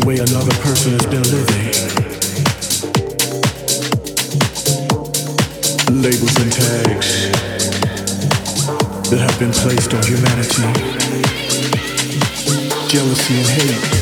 the way another person has been living. Labels and tags that have been placed on humanity. Jealousy and hate.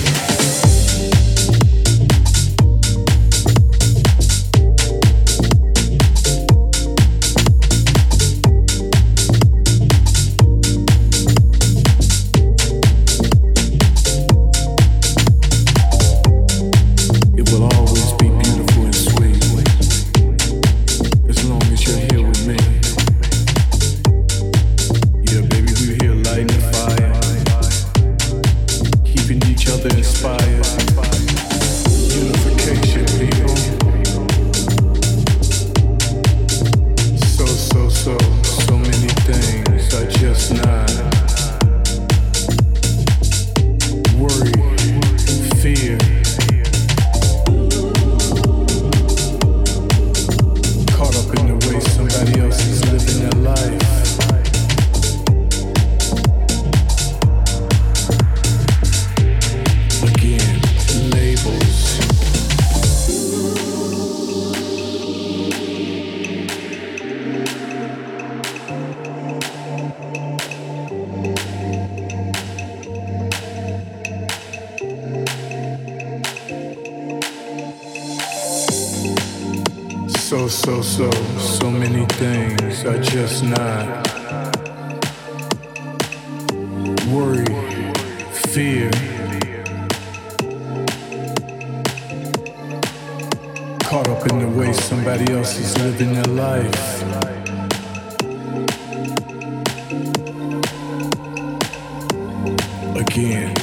again.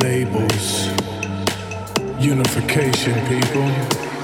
Labels. Unification, people.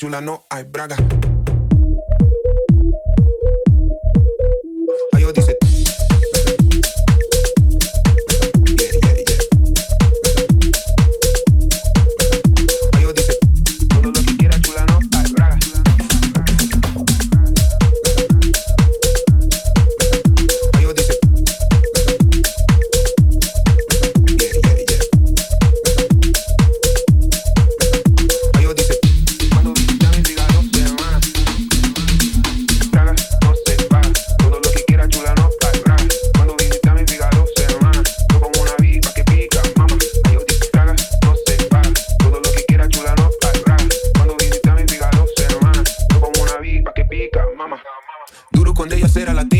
chula no hay braga. era la tía